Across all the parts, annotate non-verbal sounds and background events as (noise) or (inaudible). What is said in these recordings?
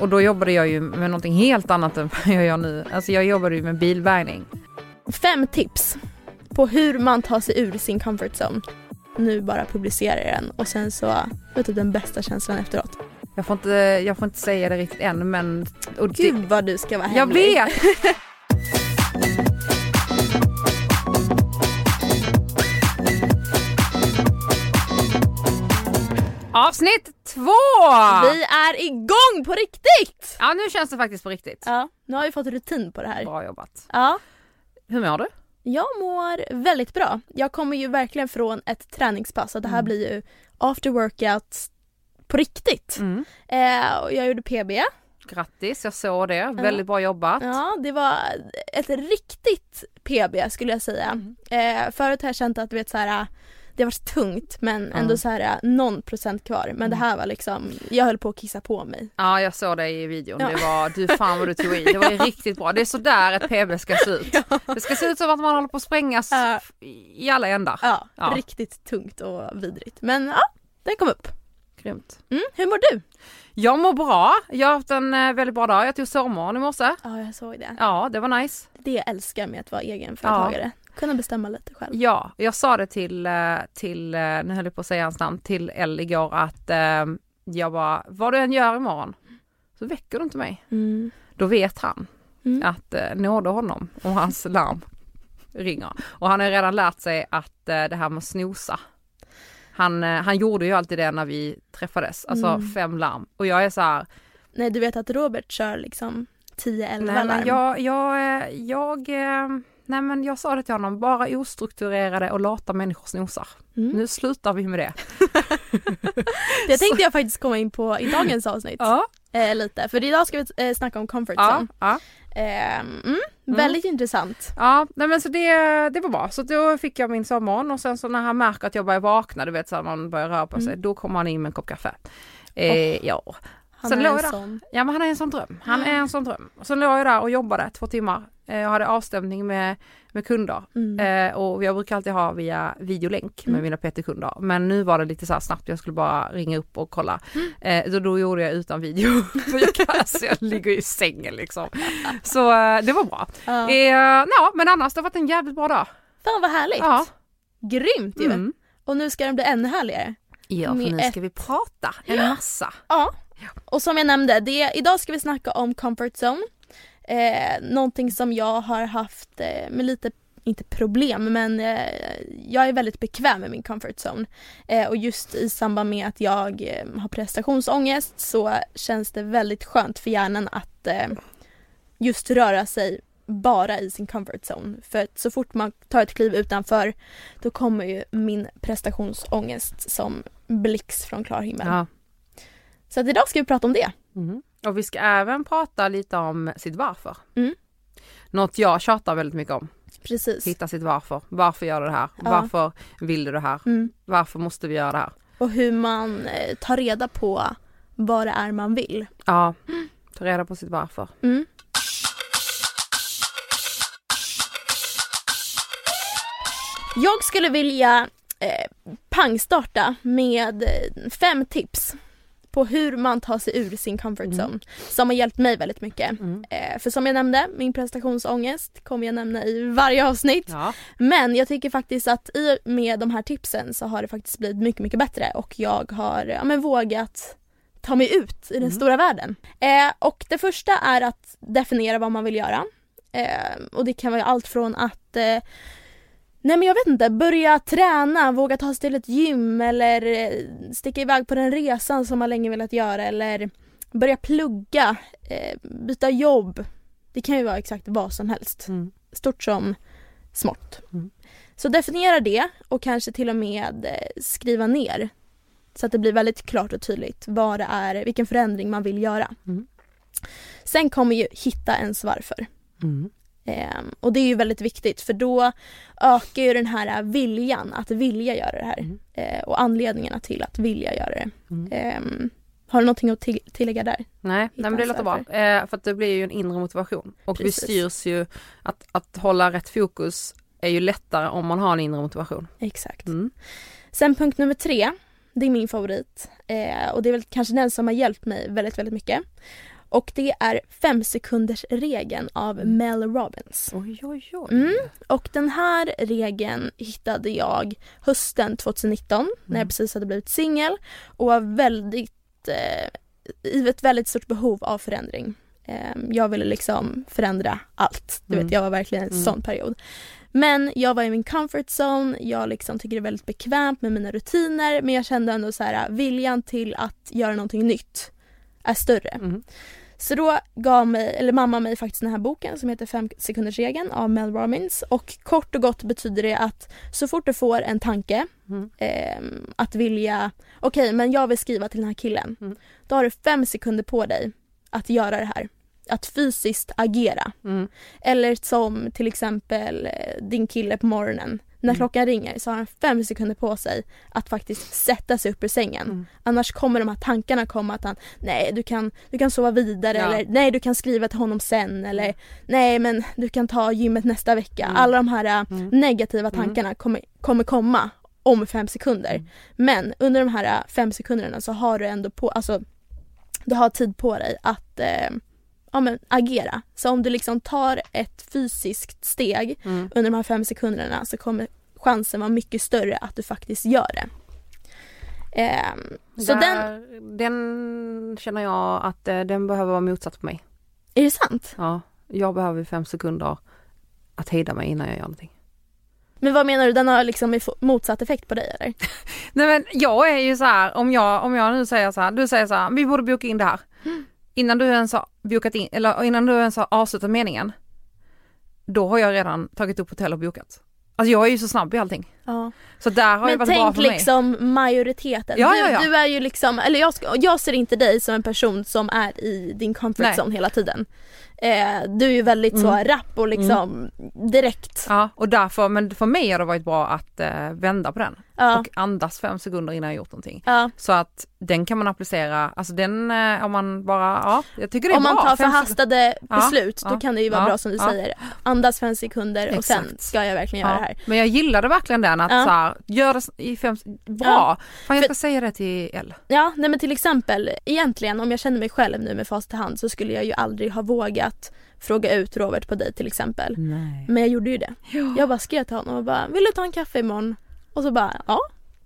Och då jobbade jag ju med någonting helt annat än vad jag gör nu. Alltså jag jobbade ju med bilbärgning. Fem tips på hur man tar sig ur sin comfort zone. Nu bara publicerar jag den och sen så, vet du den bästa känslan efteråt. Jag får inte, jag får inte säga det riktigt än men... Och Gud vad du ska vara jag hemlig. vet! (laughs) Avsnitt två! Vi är igång på riktigt! Ja nu känns det faktiskt på riktigt. Ja, nu har vi fått rutin på det här. Bra jobbat. Ja, Hur mår du? jag mår väldigt bra. Jag kommer ju verkligen från ett träningspass och det här Mm. blir ju after workout på riktigt. Mm. Eh, och jag gjorde PB. Grattis, jag såg det. Väldigt bra jobbat. Ja, det var ett riktigt PB skulle jag säga. Mm. Eh, förut har jag känt att du vet så här, det har varit tungt men ändå Mm. så här någon procent kvar. Men det här var liksom, jag höll på att kissa på mig. Ja jag såg det i videon. Ja. Det var, du fan vad du tog i. Det var ju (laughs) riktigt bra. Det är så där ett PB ska se ut. Det ska se ut som att man håller på att sprängas Ja. i alla ändar. Ja, Ja. riktigt tungt och vidrigt. Men ja, den kom upp. Grymt. Mm, hur mår du? Jag mår bra. Jag har haft en eh, väldigt bra dag. Jag tog sovmorgon i morse. Ja, jag såg det. Ja, det var nice. Det jag älskar med att vara egenföretagare. Kunna bestämma lite själv. Ja, jag sa det till, eh, till eh, nu höll jag på att säga hans namn, till Elle igår att eh, jag bara, vad du än gör imorgon så väcker du inte mig. Mm. Då vet han Mm. att eh, nåda honom om hans larm ringer. Och han har redan lärt sig att eh, det här med att snosa. Han, eh, han gjorde ju alltid det när vi träffades, alltså Mm. fem larm. Och jag är så här, Nej, du vet att Robert kör liksom 10-11 nej larm. men jag, jag, eh, jag, eh, nej men jag sa det till honom, bara ostrukturerade och lata människor snosar. Mm. Nu slutar vi med det. (laughs) Det tänkte jag faktiskt komma in på i dagens avsnitt. Ja, Eh, lite. För idag ska vi eh, snacka om comfort ja, zone. ja. Eh, mm, Väldigt intressant. Ja, nej men så det, det var bra. Så då fick jag min sovmorgon och sen så när han märker att jag börjar vakna, du vet så här, man börjar röra på sig, Mm. då kommer han in med en kopp kaffe. Eh, Ja, Han Sen är en sån. Ja men han är en sån dröm. Han är en sån dröm. Sen låg jag där och jobbade två timmar. Eh, Jag hade avstämning med, med kunder. Mm. Eh, och jag brukar alltid ha via videolänk med Mm. mina PT-kunder. Men nu var det lite så snabbt, jag skulle bara ringa upp och kolla. Mm. Eh, så då gjorde jag utan video. (laughs) (laughs) För jag, alltså, jag ligger i sängen liksom. Så eh, det var bra. Ja. Eh, ja men annars det har varit en jävligt bra dag. Fan vad härligt. Ja. Grymt ju. Mm. Och nu ska den bli ännu härligare. Ja för nu ska vi prata en massa. Ja. Och som jag nämnde, det, idag ska vi snacka om comfort zone. Eh, någonting som jag har haft eh, med lite, inte problem, men eh, jag är väldigt bekväm med min comfort zone. Eh, och just i samband med att jag eh, har prestationsångest så känns det väldigt skönt för hjärnan att eh, just röra sig bara i sin comfort zone. För att så fort man tar ett kliv utanför då kommer ju min prestationsångest som blixt från klar himmel. Ja. Så att idag ska vi prata om det. Mm. Och vi ska även prata lite om sitt varför. Mm. Något jag tjatar väldigt mycket om. Precis. Hitta sitt varför. Varför gör du det här? Ja. Varför vill du det här? Mm. Varför måste vi göra det här? Och hur man eh, tar reda på vad det är man vill. Ja, ta reda på sitt varför. Mm. Jag skulle vilja eh, pangstarta med eh, fem tips på hur man tar sig ur sin comfort Mm. zone som har hjälpt mig väldigt mycket. Mm. Eh, för som jag nämnde, min prestationsångest kommer jag nämna i varje avsnitt. Ja. Men jag tycker faktiskt att i och med de här tipsen så har det faktiskt blivit mycket, mycket bättre och jag har ja, men, vågat ta mig ut i den Mm. stora världen. Eh, och det första är att definiera vad man vill göra. Eh, och det kan vara allt från att eh, Nej men jag vet inte, börja träna, våga ta sig till ett gym eller eh, sticka iväg på den resan som man länge velat göra eller börja plugga, eh, byta jobb. Det kan ju vara exakt vad som helst Mm. stort som smått. Mm. Så definiera det och kanske till och med eh, skriva ner så att det blir väldigt klart och tydligt vad det är, vilken förändring man vill göra. Mm. Sen kommer ju hitta ens varför. Mm. Ehm, och det är ju väldigt viktigt för då ökar ju den här viljan att vilja göra det här Mm. eh, och anledningarna till att vilja göra det. Mm. Ehm, har du någonting att till- tillägga där? Nej, nej men det låter bra. Eh, för att det blir ju en inre motivation. Och Precis. vi styrs ju, att, att hålla rätt fokus är ju lättare om man har en inre motivation. Exakt. Mm. Sen punkt nummer tre, det är min favorit eh, och det är väl kanske den som har hjälpt mig väldigt, väldigt mycket. Och det är fem sekunders regeln av Mel Robbins. Oj, oj, oj. Mm. Och den här regeln hittade jag hösten 2019 när jag Mm. precis hade blivit singel och var väldigt eh, i ett väldigt stort behov av förändring. Eh, jag ville liksom förändra allt. Du Mm. vet, jag var verkligen i en Mm. sån period. Men jag var i min comfort zone, jag liksom tycker det är väldigt bekvämt med mina rutiner men jag kände ändå så här viljan till att göra någonting nytt är större. Mm. Så då gav mig, eller mamma mig faktiskt den här boken som heter 5 sekundersregeln av Mel Robbins och kort och gott betyder det att så fort du får en tanke Mm. ehm, att vilja, okej men jag vill skriva till den här killen. Mm. Då har du fem sekunder på dig att göra det här. Att fysiskt agera. Mm. Eller som till exempel eh, din kille på morgonen. När Mm. klockan ringer så har han fem sekunder på sig att faktiskt sätta sig upp ur sängen. Mm. Annars kommer de här tankarna komma att han, nej du kan, du kan sova vidare Ja. eller nej du kan skriva till honom sen eller nej men du kan ta gymmet nästa vecka. Mm. Alla de här äh, Mm. negativa Mm. tankarna kommer, kommer komma om fem sekunder. Mm. Men under de här äh, fem sekunderna så har du ändå på, alltså du har tid på dig att eh, ja, men agera. Så om du liksom tar ett fysiskt steg Mm. under de här fem sekunderna så kommer chansen vara mycket större att du faktiskt gör det. Ehm, så den, Där, den känner jag att eh, den behöver vara motsatt på mig. är det sant? Ja, jag behöver fem sekunder att hejda mig innan jag gör någonting. Men vad menar du, den har liksom motsatt effekt på dig eller? (laughs) Nej men jag är ju så här, om jag, om jag nu säger så här, du säger så här, vi borde boka in det här. Innan du ens har bokat in, eller innan du ens har avslutat meningen. Då har jag redan tagit upp hotell och bokat. Alltså jag är ju så snabb i allting. Ja. Så där har det Men varit bra tänk för mig. liksom majoriteten. Ja, du, ja, ja. du är ju liksom, eller jag, jag ser inte dig som en person som är i din comfort Nej. zone hela tiden. Eh, du är ju väldigt så Mm. rapp och liksom direkt. Ja och därför, men för mig har det varit bra att eh, vända på den Ja. och andas fem sekunder innan jag gjort någonting. ja. Så att den kan man applicera, alltså den eh, om man bara, ja jag tycker det är Om man bra. tar Fem sekunder. förhastade Ja, beslut då ja, kan det ju vara ja, bra som du ja. säger. Andas fem sekunder och sen Exakt. ska jag verkligen göra det här. Men jag gillade verkligen den att Ja. så här, gör det i fem, bra. Ja. Fan jag För- ska säga det till Elle. Ja, nej men till exempel egentligen om jag känner mig själv nu med fast i hand så skulle jag ju aldrig ha vågat fråga ut Robert på dig till exempel. Nej. Men jag gjorde ju det. Jag bara skrev till honom och bara vill du ta en kaffe imorgon? Och så bara ja.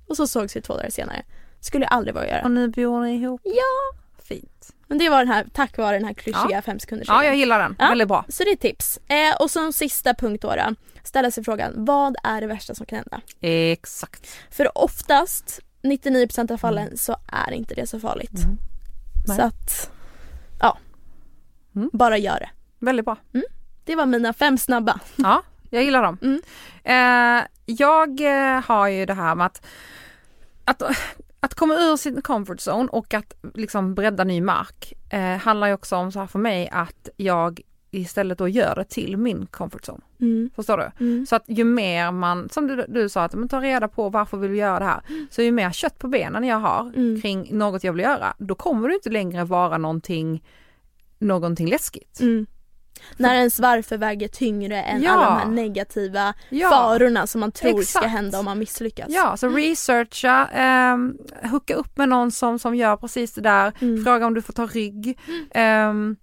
Och så sågs vi två dagar senare. Skulle jag aldrig våga göra. Och nu bor ni ihop. Ja. Fint. Men det var den här, tack vare den här klyschiga fem sekunders Ja jag gillar den, Ja. väldigt bra. Så det är tips. Eh, och som sista punkt då, då, ställa sig frågan vad är det värsta som kan hända? Exakt. För oftast, 99% av fallen så är inte det så farligt. Mm. Så att, ja. Mm. Bara gör det. Väldigt bra. Det var mina fem snabba. Ja, jag gillar dem. Mm. Eh, jag eh, har ju det här med att, att, att komma ur sin comfort zone och att liksom bredda ny mark eh, handlar ju också om så här för mig att jag istället då gör det till min comfort zone. Mm. Förstår du? Mm. Så att ju mer man, som du, du sa, att men ta reda på varför vill du göra det här. Så ju mer kött på benen jag har Mm. kring något jag vill göra, då kommer det inte längre vara någonting, någonting läskigt. Mm. När ens varför väger tyngre än Ja. alla de här negativa Ja. farorna som man tror ska Exakt. hända om man misslyckas. Ja, så researcha, ehm, hooka upp med någon som, som gör precis det där, Mm. fråga om du får ta rygg. Ehm,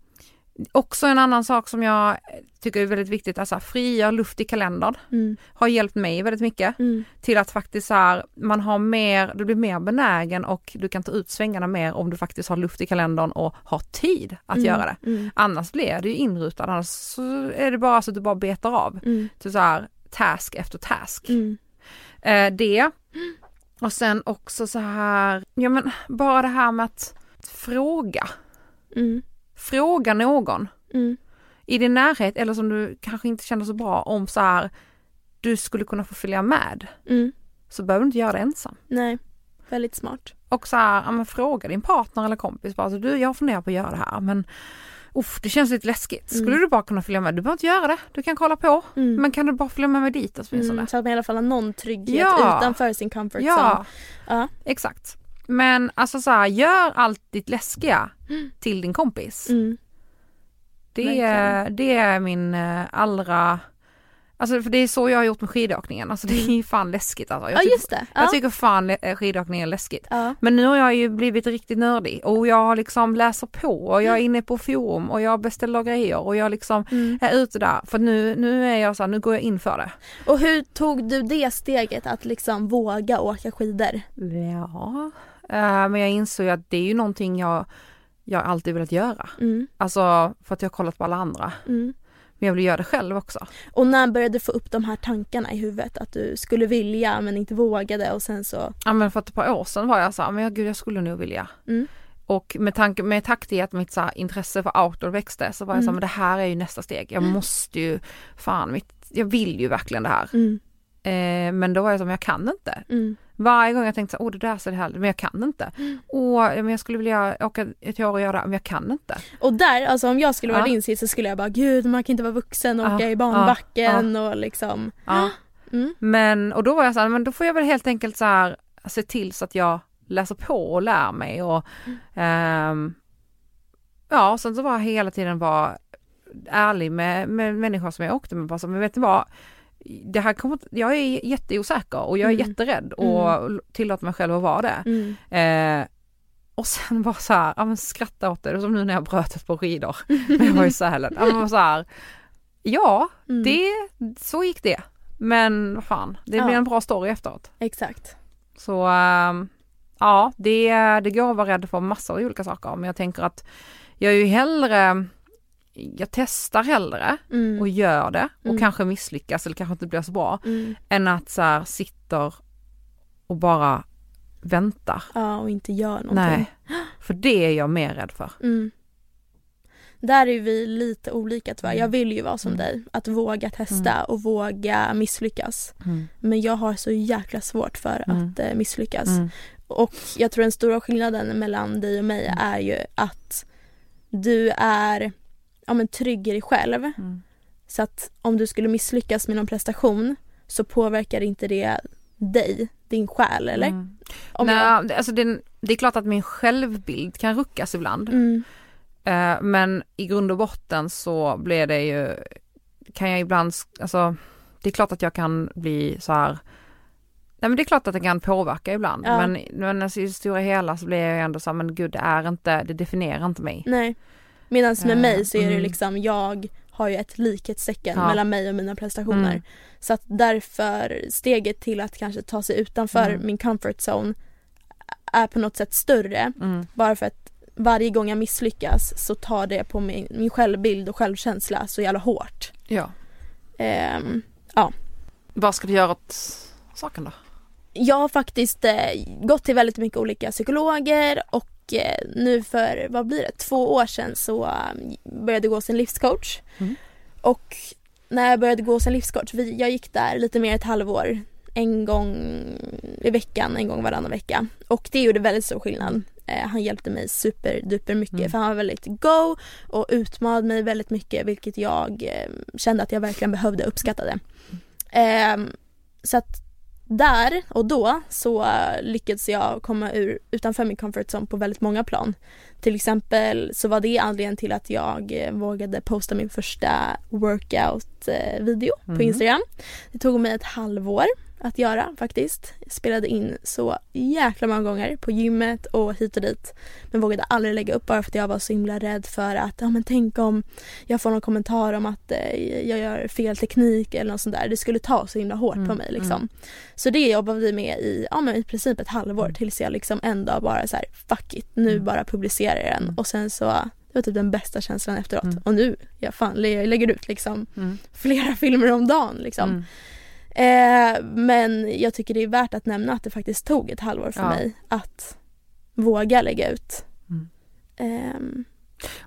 också en annan sak som jag tycker är väldigt viktigt, alltså frigör luft i kalendern, Mm. har hjälpt mig väldigt mycket Mm. till att faktiskt så här, man har mer, du blir mer benägen och du kan ta ut svängarna mer om du faktiskt har luft i kalendern och har tid att Mm. göra det. Mm. Annars blir det ju inrutad, annars så är det bara så att du bara betar av Mm. till så här task efter task. Mm. Eh, det. Och sen också så här, ja men bara det här med att fråga. Fråga någon Mm. i din närhet eller som du kanske inte känner så bra om så här, du skulle kunna få följa med. Mm. Så behöver du inte göra det ensam. Nej, väldigt smart. Och så här, ja, men fråga din partner eller kompis bara, så du jag funderar på att göra det här men uff, det känns lite läskigt. Skulle Mm. du bara kunna följa med? Du behöver inte göra det, du kan kolla på. Mm. Men kan du bara följa med mig dit åtminstone? Mm, så att man i alla fall har någon trygghet Ja. utanför sin comfort zone. Ja, Ja. exakt. Men alltså så här, gör allt ditt läskiga till din kompis. Mm. Det är, det är min eh, allra, Alltså för det är så jag har gjort med skidåkningen, alltså det är ju fan läskigt alltså. Jag Ja just det. Ja. jag tycker fan eh, skidåkning är läskigt. ja. Men nu har jag ju blivit riktigt nördig och jag liksom läser på och jag är inne på forum och jag beställer grejer och jag liksom Mm. är ute där. För nu, nu är jag så här, nu går jag in för det. Och hur tog du det steget att liksom våga åka skidor? Ja, men jag insåg att det är ju någonting jag, jag alltid velat göra. Mm. Alltså för att jag har kollat på alla andra. Mm. Men jag vill göra det själv också. Och när började du få upp de här tankarna i huvudet att du skulle vilja men inte vågade och sen så Ja men för ett par år sedan var jag så här, men jag, gud jag skulle nog vilja. Mm. Och med tanke, med takt i att mitt så här, intresse för outdoor växte så var jag så här, Mm. men det här är ju nästa steg. Jag måste ju, fan mitt, jag vill ju verkligen det här. mm. Eh, men då var jag men jag kan inte. Mm. Varje gång jag tänkte så åh det där ser det här men jag kan inte. Mm. Åh, men jag skulle vilja åka ett år och göra men jag kan inte. Och där, alltså om jag skulle vara Ja. din sits så skulle jag bara gud man kan inte vara vuxen och Ja, åka i banbacken och liksom Ja. mm. Men, och då var jag så här, men då får jag väl helt enkelt så här se till så att jag läser på och lär mig och ehm, ja, sen så var jag hela tiden var ärlig med, med människor som jag åkte med. Bara så, men vet du vad? Det här kommer, jag är jätteosäker och jag är Mm. jätterädd och tillåter mig själv att vara det. Mm. Eh, och sen bara så här, ja men skratta åt det, som nu när jag bröt ett par skidor. Men jag (laughs) var i Sälen. Ja men så här, ja Mm. det, så gick det. Men fan, det Ja. blir en bra story efteråt. Exakt. Så ehm, ja, det, det går att vara rädd för massor av olika saker. Men jag tänker att jag är ju hellre, jag testar hellre Mm. och gör det och Mm. kanske misslyckas eller kanske inte blir så bra. Mm. Än att så här sitter och bara väntar. Ja och inte gör någonting. Nej, för det är jag mer rädd för. Mm. Där är vi lite olika tyvärr. Mm. Jag vill ju vara som Mm. dig. Att våga testa och våga misslyckas. Men jag har så jäkla svårt för att eh, misslyckas. Och jag tror den stora skillnaden mellan dig och mig är ju att du är ja, men trygg i dig själv. Mm. Så att om du skulle misslyckas med någon prestation så påverkar inte det dig, din själ eller? Mm. Om Nej, jag... det- alltså det, det är klart att min självbild kan ruckas ibland. mm, Eh, men i grund och botten så blir det ju, kan jag ibland, alltså det är klart att jag kan bli så här. Nej men det är klart att det kan påverka ibland Ja. men, men alltså, i det stora hela så blir jag ändå så här, men gud det är inte, det definierar inte mig. nej. Medan med mig så är det mm. liksom, jag har ju ett likhetstecken Ja. mellan mig och mina prestationer. Mm. Så att därför steget till att kanske ta sig utanför Mm. min comfort zone är på något sätt större. Mm. Bara för att varje gång jag misslyckas så tar det på min, min självbild och självkänsla så jävla hårt. Ja. Ehm, Vad ska du göra åt saken då? jag har faktiskt eh, gått till väldigt mycket olika psykologer och nu för, vad blir det, två år sedan så eh, började jag gå en livscoach. Mm. Och när jag började gå en livscoach, vi, jag gick där lite mer ett halvår, en gång i veckan, en gång varannan vecka. Och det gjorde väldigt stor skillnad. Eh, han hjälpte mig superduper mycket Mm. för han var väldigt go och utmanade mig väldigt mycket vilket jag eh, kände att jag verkligen behövde och uppskattade. Ehm, så att där och då så eh, lyckades jag komma ur, utanför min comfort zone på väldigt många plan. Till exempel så var det anledningen till att jag eh, vågade posta min första workout-video på Mhm. Instagram. Det tog mig ett halvår att göra faktiskt. Jag spelade in så jäkla många gånger på gymmet och hit och dit. Men vågade aldrig lägga upp bara för att jag var så himla rädd för att, ja men tänk om jag får någon kommentar om att eh, jag gör fel teknik eller något sånt där. Det skulle ta så himla hårt på Mm, mig liksom. mm. Så det jobbade vi med i, ja men i princip ett halvår tills jag liksom en dag bara så här, fuck it, nu Mm. bara publicerar jag den. Mm. Och sen så, det var typ den bästa känslan efteråt. Mm. Och nu, jag fan, jag lägger ut liksom Mm. flera (laughs) filmer om dagen liksom. Eh, men jag tycker det är värt att nämna att det faktiskt tog ett halvår för Ja. mig att våga lägga ut. Mm. Ehm,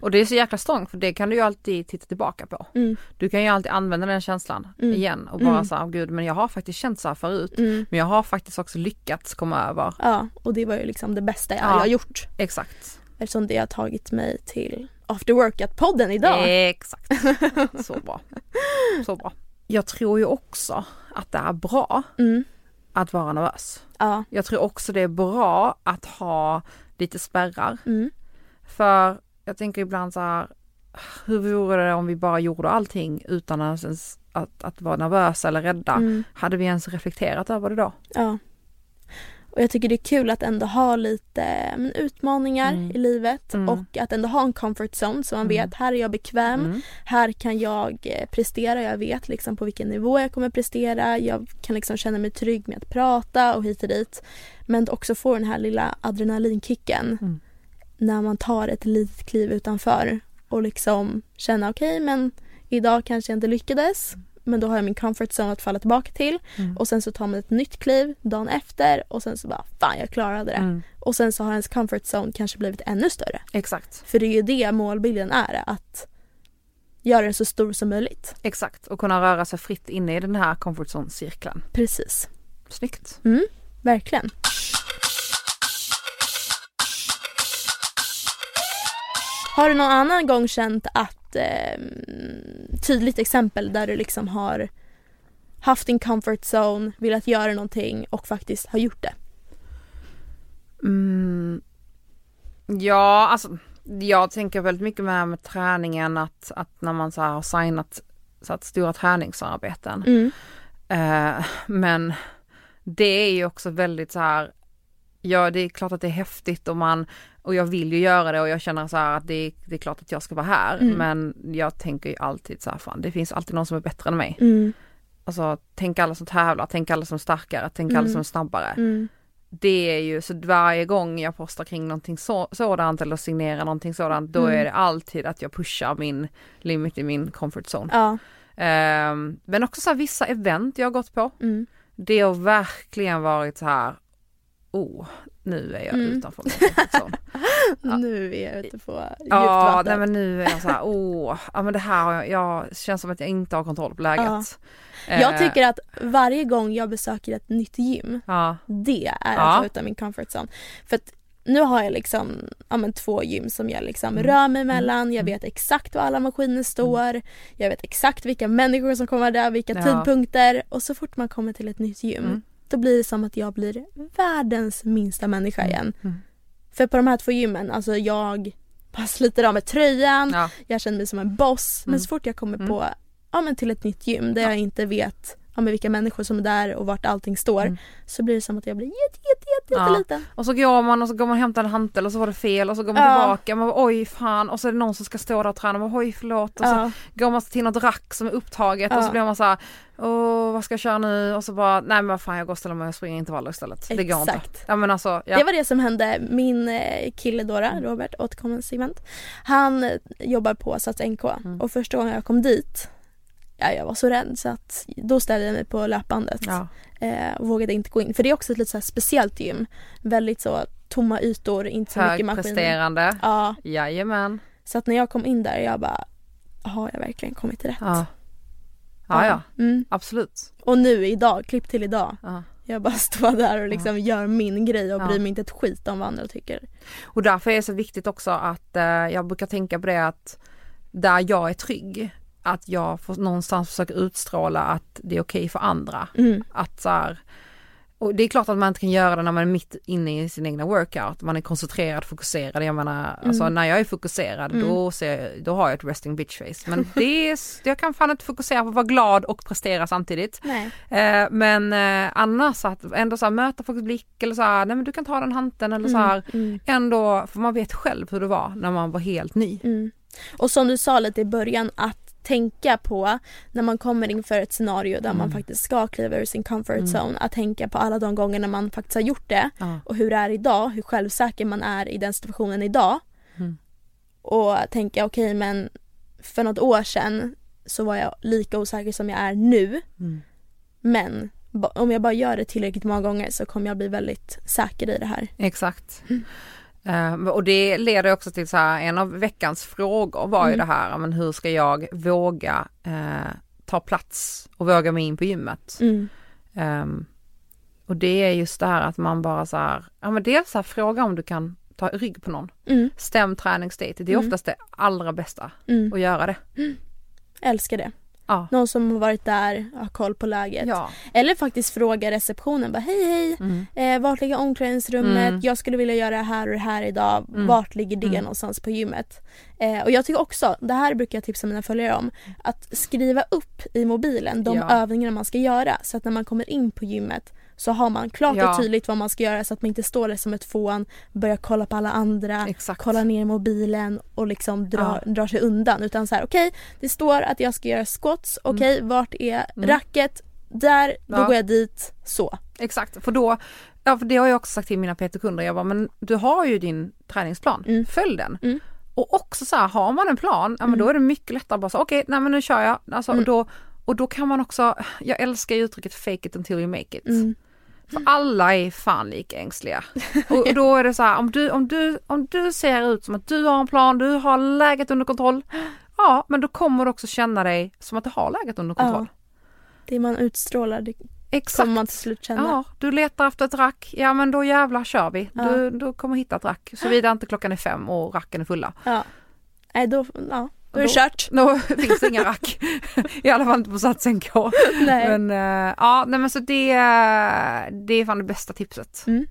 Och det är så jäkla strångt för det kan du ju alltid titta tillbaka på. mm, Du kan ju alltid använda den känslan Mm. igen och bara Mm. säga, gud men jag har faktiskt känt så här förut. mm, Men jag har faktiskt också lyckats komma över. ja, och det var ju liksom det bästa jag, Ja. har gjort. Exakt. Eftersom det har tagit mig till After Workout-podden idag. Exakt. (laughs) Så bra. Så bra. Jag tror ju också att det är bra Mm, att vara nervös. ja, Jag tror också det är bra att ha lite spärrar. mm, För jag tänker ibland så här, hur vore det om vi bara gjorde allting utan att, att, att vara nervösa eller rädda? Mm. Hade vi ens reflekterat över det då? Ja. Och jag tycker det är kul att ändå ha lite men, utmaningar Mm. i livet Mm. och att ändå ha en comfort zone så man Mm. vet här är jag bekväm, Mm. här kan jag eh, prestera, jag vet liksom på vilken nivå jag kommer prestera, jag kan liksom känna mig trygg med att prata och hit och dit. Men också få den här lilla adrenalinkicken Mm. när man tar ett litet kliv utanför och liksom känna okej men idag kanske jag inte lyckades men då har jag min comfort zone att falla tillbaka till Mm. och sen så tar man ett nytt kliv dagen efter och sen så bara fan jag klarade det. Mm. Och sen så har ens comfort zone kanske blivit ännu större. Exakt, För det är ju det målbilden är, att göra den så stor som möjligt. exakt. Och kunna röra sig fritt inne i den här comfort zone-cirkeln. Precis. Snyggt. Mm, verkligen. Har du någon annan gång känt att, eh, tydligt exempel där du liksom har haft din comfort zone, velat göra någonting och faktiskt har gjort det? Mm. Ja, alltså jag tänker väldigt mycket med, med träningen att, att när man så har signat så att stora träningssamarbeten. Mm. Eh, men det är ju också väldigt så här, ja det är klart att det är häftigt och man, och jag vill ju göra det och jag känner så här att det är, det är klart att jag ska vara här. Mm. Men jag tänker ju alltid så här, fan det finns alltid någon som är bättre än mig. Mm. Alltså tänk alla som tävlar, tänk alla som är starkare, tänk alla Mm. som är snabbare. Mm. Det är ju så varje gång jag postar kring någonting så, sådant eller signerar någonting sådant då Mm. är det alltid att jag pushar min limit i min comfort zone. Ja. Ehm, men också så här, vissa event jag har gått på, Mm. det har verkligen varit så här, oh, nu är jag Mm. utanför zone. (laughs) Ja. Nu är jag ute på djupt Ja, vatten. nej men nu är jag så här, åh, ja men det här jag, jag känns som att jag inte har kontroll på läget. Jag Eh, tycker att varje gång jag besöker ett nytt gym, Ja, det är Ja. att vara utanför min comfort zone. För att nu har jag liksom ja, men två gym som jag liksom Mm. rör mig mellan. Jag Mm. vet exakt var alla maskiner står. Jag vet exakt vilka människor som kommer där, vilka Ja. tidpunkter. Och så fort man kommer till ett nytt gym, Mm. Då blir det som att jag blir världens minsta människa igen. Mm. För på de här två gymmen, alltså jag bara sliter av med tröjan, ja, jag känner mig som en boss. Men Mm. så fort jag kommer Mm. på, ja men till ett nytt gym där Ja. jag inte vet ja, men vilka människor som är där och vart allting står. Mm. Så blir det som att jag blir jätte, jätte, jätte, Ja. jätteliten. och så går man och så går man och hämtar en hantel och så var det fel och så går man Ja. tillbaka man bara, oj fan och så är det någon som ska stå där och träna och bara, oj förlåt och så Ja. går man till något rack som är upptaget och så blir man så här, åh vad ska jag köra nu och så bara, nej men vad fan jag går och ställer mig och springer intervaller istället. Det går inte. Exakt. Ja men alltså, ja. Det var det som hände. Min eh, kille då, då, Robert återkommande segment. Han eh, jobbar på Sats NK Mm. och första gången jag kom dit Ja, jag var så rädd så att då ställde jag mig på löpbandet ja. eh, och vågade inte gå in. För det är också ett lite så speciellt gym. Väldigt så tomma ytor, inte så mycket maskiner. Högpresterande. Ja, Jajamän. så att när jag kom in där jag bara har jag verkligen kommit rätt? Ja. Ja ja, Mm. absolut. Och nu idag, klipp till idag. Ja. Jag bara (laughs) står där och liksom gör min grej och Ja. bryr mig inte ett skit om vad andra tycker. Och därför är det så viktigt också att eh, jag brukar tänka på det att där jag är trygg, att jag får någonstans försöka utstråla att det är okej för andra. Mm. Att så här, och det är klart att man inte kan göra det när man är mitt inne i sin egna workout. Man är koncentrerad, fokuserad. Jag menar, alltså Mm. när jag är fokuserad Mm. då, ser, jag- då har jag ett resting bitch face. Men det är, jag kan fan inte fokusera på att vara glad och prestera samtidigt. Eh, men eh, annars att ändå så här, möta folks blick eller så här, nej men du kan ta den hanteln eller så här. Mm. Ändå, för man vet själv hur det var när man var helt ny. Mm. Och som du sa lite i början att tänka på när man kommer inför ett scenario där man Mm. faktiskt ska kliva ur sin comfort Mm. zone. Att tänka på alla de gånger när man faktiskt har gjort det Ja. och hur det är idag, hur självsäker man är i den situationen idag. Mm. Och tänka okej men för något år sedan så var jag lika osäker som jag är nu. Mm. Men om jag bara gör det tillräckligt många gånger så kommer jag bli väldigt säker i det här. Exakt. Mm. Eh, och det leder också till så här, en av veckans frågor var ju Mm. det här, men hur ska jag våga eh, ta plats och våga mig in på gymmet? Mm. Ehm, och det är just det här att man bara så här, ja men dels så här, fråga om du kan ta rygg på någon. Mm. Stäm träningsdate, det är Mm. oftast det allra bästa Mm. att göra det. Älskar det. Ja. Någon som har varit där, har koll på läget. Ja. Eller faktiskt fråga receptionen, bara hej hej, Mm. eh, vart ligger omklädningsrummet? Mm. Jag skulle vilja göra det här och det här idag. Mm. Vart ligger det Mm. någonstans på gymmet? Eh, och jag tycker också, det här brukar jag tipsa mina följare om, att skriva upp i mobilen de Ja. övningarna man ska göra så att när man kommer in på gymmet så har man klart Ja. och tydligt vad man ska göra så att man inte står där som ett fån, börjar kolla på alla andra, Exakt. kolla ner mobilen och liksom drar, drar sig undan. Utan så här, okej, det står att jag ska göra squats, okej, vart är Mm. racket? Där, då Ja. går jag dit, så. Exakt, för då, ja för det har jag också sagt till mina PT-kunder, jag bara, men du har ju din träningsplan, Mm. följ den. Mm. Och också så här, har man en plan, ja men då är det mycket lättare att bara säga okej, nej men nu kör jag. Alltså, Mm. och, då, och då kan man också, jag älskar ju uttrycket fake it until you make it. Mm. För alla är fan lika ängsliga. Och, och då är det så här, om du, om, du, om du ser ut som att du har en plan, du har läget under kontroll, ja men då kommer du också känna dig som att du har läget under kontroll. Det man utstrålar, det Exakt. kommer man till slut känna. Ja, du letar efter ett rack, ja men då jävlar kör vi. Ja. Du, du kommer hitta ett rack, såvida inte klockan är fem och racken är fulla. Ja. Nej, då, ja, då är det kört. Då (laughs) finns det inga rack. I alla fall inte på Sats NK. Nej. Men eh, ja, nej men så det, det är fan det bästa tipset. Mm.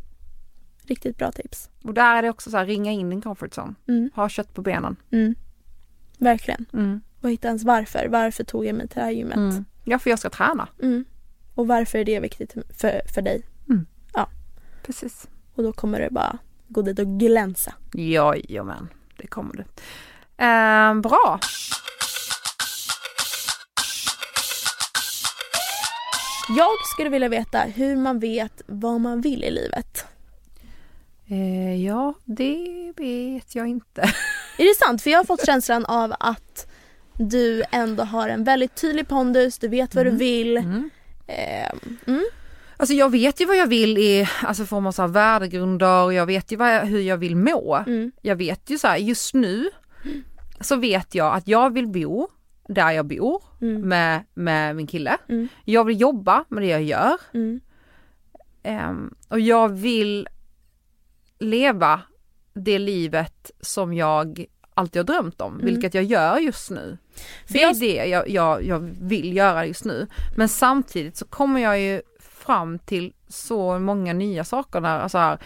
Riktigt bra tips. Och där är det också så här, ringa in din comfort zone. Mm. Ha kött på benen. Mm. Verkligen. Mm. Och hitta ens varför. Varför tog jag mig till det här gymmet? Mm. Ja, för jag ska träna. Mm. Och varför är det viktigt för, för dig? Precis. Och då kommer det bara gå dit och glänsa. Jajamän, det kommer du. Eh, bra. Jag skulle vilja veta hur man vet vad man vill i livet. Eh, ja, det vet jag inte. (laughs) Är det sant? För jag har fått känslan av att du ändå har en väldigt tydlig pondus, du vet vad Mm. du vill. Mm. Eh, mm. Alltså jag vet ju vad jag vill i alltså form av så värdegrunder, jag vet ju jag, hur jag vill må. Mm. Jag vet ju så här, just nu så vet jag att jag vill bo där jag bor Mm. med, med min kille. Mm. Jag vill jobba med det jag gör. Mm. Ehm, och jag vill leva det livet som jag alltid har drömt om, Mm. vilket jag gör just nu. För det jag- är det jag, jag, jag vill göra just nu. Men samtidigt så kommer jag ju fram till så många nya saker där, alltså här,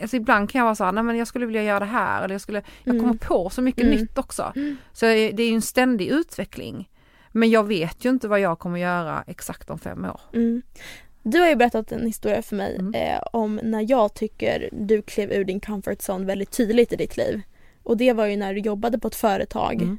alltså ibland kan jag vara så här, nej men jag skulle vilja göra det här eller jag skulle, jag Mm. kommer på så mycket Mm. nytt också. Mm. Så det är ju en ständig utveckling. Men jag vet ju inte vad jag kommer göra exakt om fem år. Du har ju berättat en historia för mig Mm. eh, om när jag tycker du klev ur din comfort zone väldigt tydligt i ditt liv. Och det var ju när du jobbade på ett företag. Mm.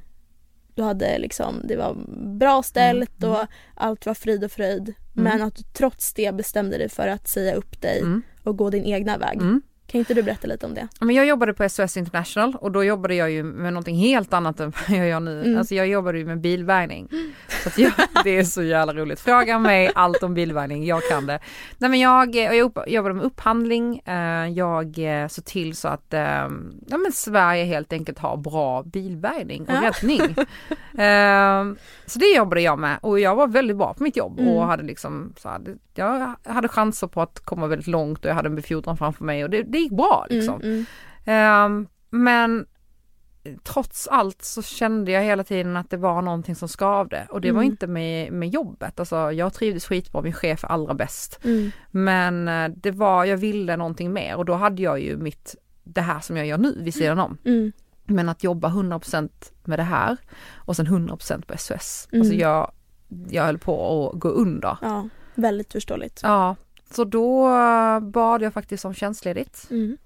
Du hade liksom, det var bra ställt Mm. och allt var frid och fröjd. Men att du trots det bestämde dig för att säga upp dig och gå din egna väg. Mm. Kan inte du berätta lite om det? Men jag jobbade på SOS International och då jobbade jag ju med någonting helt annat än (laughs) vad jag gör nu. Mm. Alltså jag jobbade ju med bilbärgning. Så jag, (laughs) det är så jävla roligt. Fråga mig allt om bilbärgning, jag kan det. Nej men jag, jag upp, jobbade med upphandling, eh, jag eh, såg till så att eh, ja, men Sverige helt enkelt har bra bilbärgning och Ja. räddning. (laughs) Eh, så det jobbade jag med och jag var väldigt bra på mitt jobb Mm. och hade liksom så hade, jag hade chanser på att komma väldigt långt och jag hade en befordran framför mig och det, det gick bra liksom. Mm, mm. Men trots allt så kände jag hela tiden att det var någonting som skavde och det var Mm. inte med, med jobbet. Alltså jag trivdes skitbra, min chef är allra bäst. Mm. Men eh, det var, jag ville någonting mer och då hade jag ju mitt, det här som jag gör nu vid sidan om. Mm. Men att jobba 100% med det här och sen 100% på SOS. Mm. Alltså jag, jag höll på att gå under. Ja, väldigt förståeligt. Ja, så då bad jag faktiskt om tjänstledigt. Mm.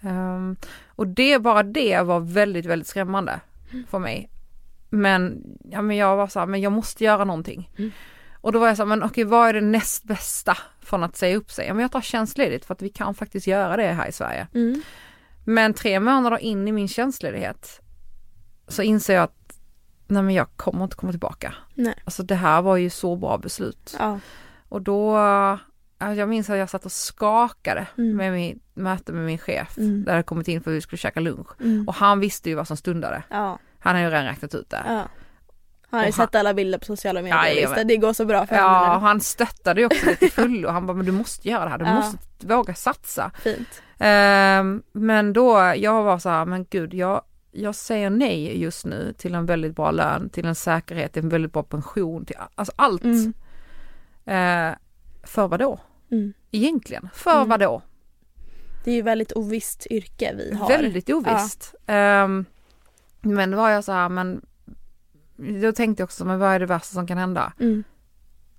Ehm, och det, bara det var väldigt, väldigt skrämmande för mig. Men, ja, men jag var så här, men jag måste göra någonting. Mm. Och då var jag så här, men okej vad är det näst bästa från att säga upp sig? Ja, men jag tar tjänstledigt för att vi kan faktiskt göra det här i Sverige. Mm. Men tre månader in i min tjänstledighet så inser jag att nej men jag kommer inte komma tillbaka. Nej. Alltså det här var ju så bra beslut. Ja. Och då, jag minns att jag satt och skakade Mm. med mitt möte med min chef. Mm. Där jag kommit in för att vi skulle käka lunch. Mm. Och han visste ju vad som stundade. Ja. Han har ju redan räknat ut det. ja. Han har ju sett alla bilder på sociala medier. Jajamän. visst, det går så bra för Ja, henne och han stöttade ju också lite full och han bara, men du måste göra det här, du Ja. måste våga satsa. Fint. Ehm, men då, jag var så här, men gud, jag, jag säger nej just nu till en väldigt bra lön, till en säkerhet, en väldigt bra pension, till alltså allt. Mm. Eh, för vad då? Mm. Egentligen, för Mm. vad då? Det är ju väldigt ovisst yrke vi har. Väldigt ovisst. Ehm, men då var jag så här, men då tänkte jag också, men vad är det värsta som kan hända? Mm.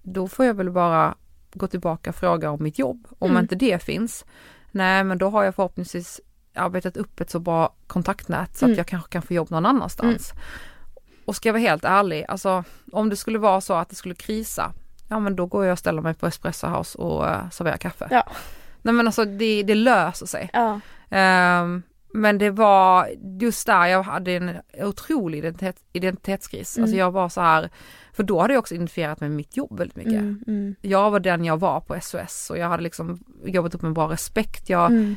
Då får jag väl bara gå tillbaka och fråga om mitt jobb. Om Mm. inte det finns, nej men då har jag förhoppningsvis arbetat upp ett så bra kontaktnät så Mm. att jag kanske kan få jobb någon annanstans. Och ska jag vara helt ärlig, alltså om det skulle vara så att det skulle krisa, ja men då går jag och ställer mig på Espresso House och uh, serverar kaffe. Ja. Nej men alltså det, det löser sig. Ja. Ehm, men det var just där jag hade en otrolig identitet, identitetskris. Mm. Alltså jag var så här, för då hade jag också identifierat mig med mitt jobb väldigt mycket. Mm, mm, Jag var den jag var på SOS och jag hade liksom jobbat upp en bra respekt. Jag, mm.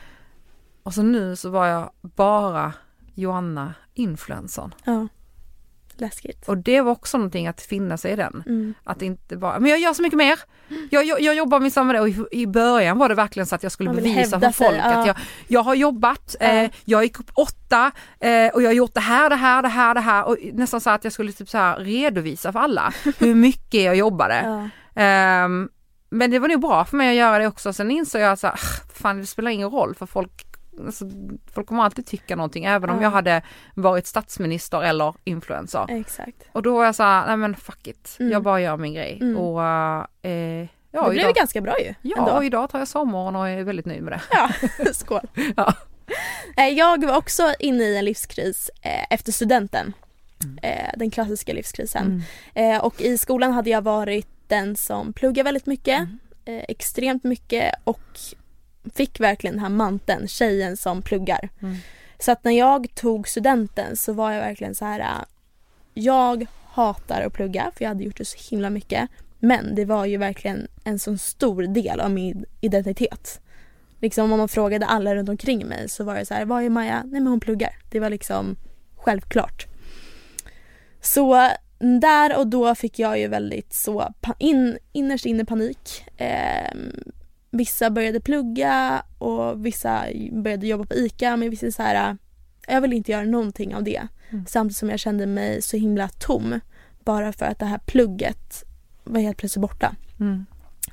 Och så nu så var jag bara Joanna influencern. Ja. Läskigt. Och det var också någonting att finna sig i den. Mm. Att inte bara, men jag gör så mycket mer. Jag, jag, jag jobbar med samma det och i, i början var det verkligen så att jag skulle bevisa för folk ja. att jag, jag har jobbat, Ja. eh, jag gick upp åtta eh, och jag har gjort det här, det här, det här, det här och nästan så att jag skulle typ så här redovisa för alla (laughs) hur mycket jag jobbade. Ja. Ehm, men det var nog bra för mig att göra det också. Sen insåg jag att så här, "Ah, fan det spelar ingen roll för folk Alltså, folk kommer alltid tycka någonting även om Ja. jag hade varit statsminister eller influencer. Exakt. Och då var jag såhär, nej men fuck it, Mm. jag bara gör min grej. Mm. Och eh, ja, det blev idag, ganska bra ju. ja ändå. och idag tar jag sommaren och är väldigt nöjd med det. (laughs) Ja, skål. (laughs) Ja. Eh, Jag var också inne i en livskris eh, efter studenten. Mm. Eh, Den klassiska livskrisen. Eh, Och i skolan hade jag varit den som pluggade väldigt mycket. Mm. Extremt mycket och fick verkligen den här manteln, tjejen som pluggar. Mm. Så att när jag tog studenten så var jag verkligen så här. äh, Jag hatar att plugga för jag hade gjort det så himla mycket. Men det var ju verkligen en så stor del av min identitet. Liksom om man frågade alla runt omkring mig så var det så här, vad är Maja? Nej men hon pluggar. Det var liksom självklart. Så där och då fick jag ju väldigt så in, innerst inne panik. Ehm, vissa började plugga och vissa började jobba på ICA men vissa så här, jag vill inte göra någonting av det. Mm. Samtidigt som jag kände mig så himla tom bara för att det här plugget var helt plötsligt borta. Mm.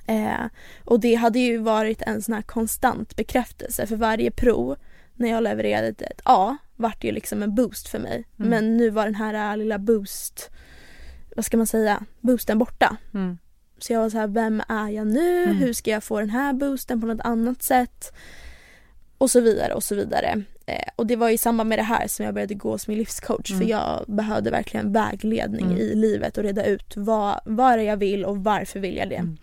Eh, och det hade ju varit en sån här konstant bekräftelse för varje prov när jag levererade ett A vart det ju liksom en boost för mig. Mm. Men nu var den här lilla boost, vad ska man säga, boosten borta. Mm. Så jag var så här, vem är jag nu? Mm. Hur ska jag få den här boosten på något annat sätt? Och så vidare och så vidare. Eh, och det var i samband med det här som jag började gå hos min livscoach Mm. för jag behövde verkligen vägledning Mm. i livet och reda ut vad, vad är det jag vill och varför vill jag det. Mm.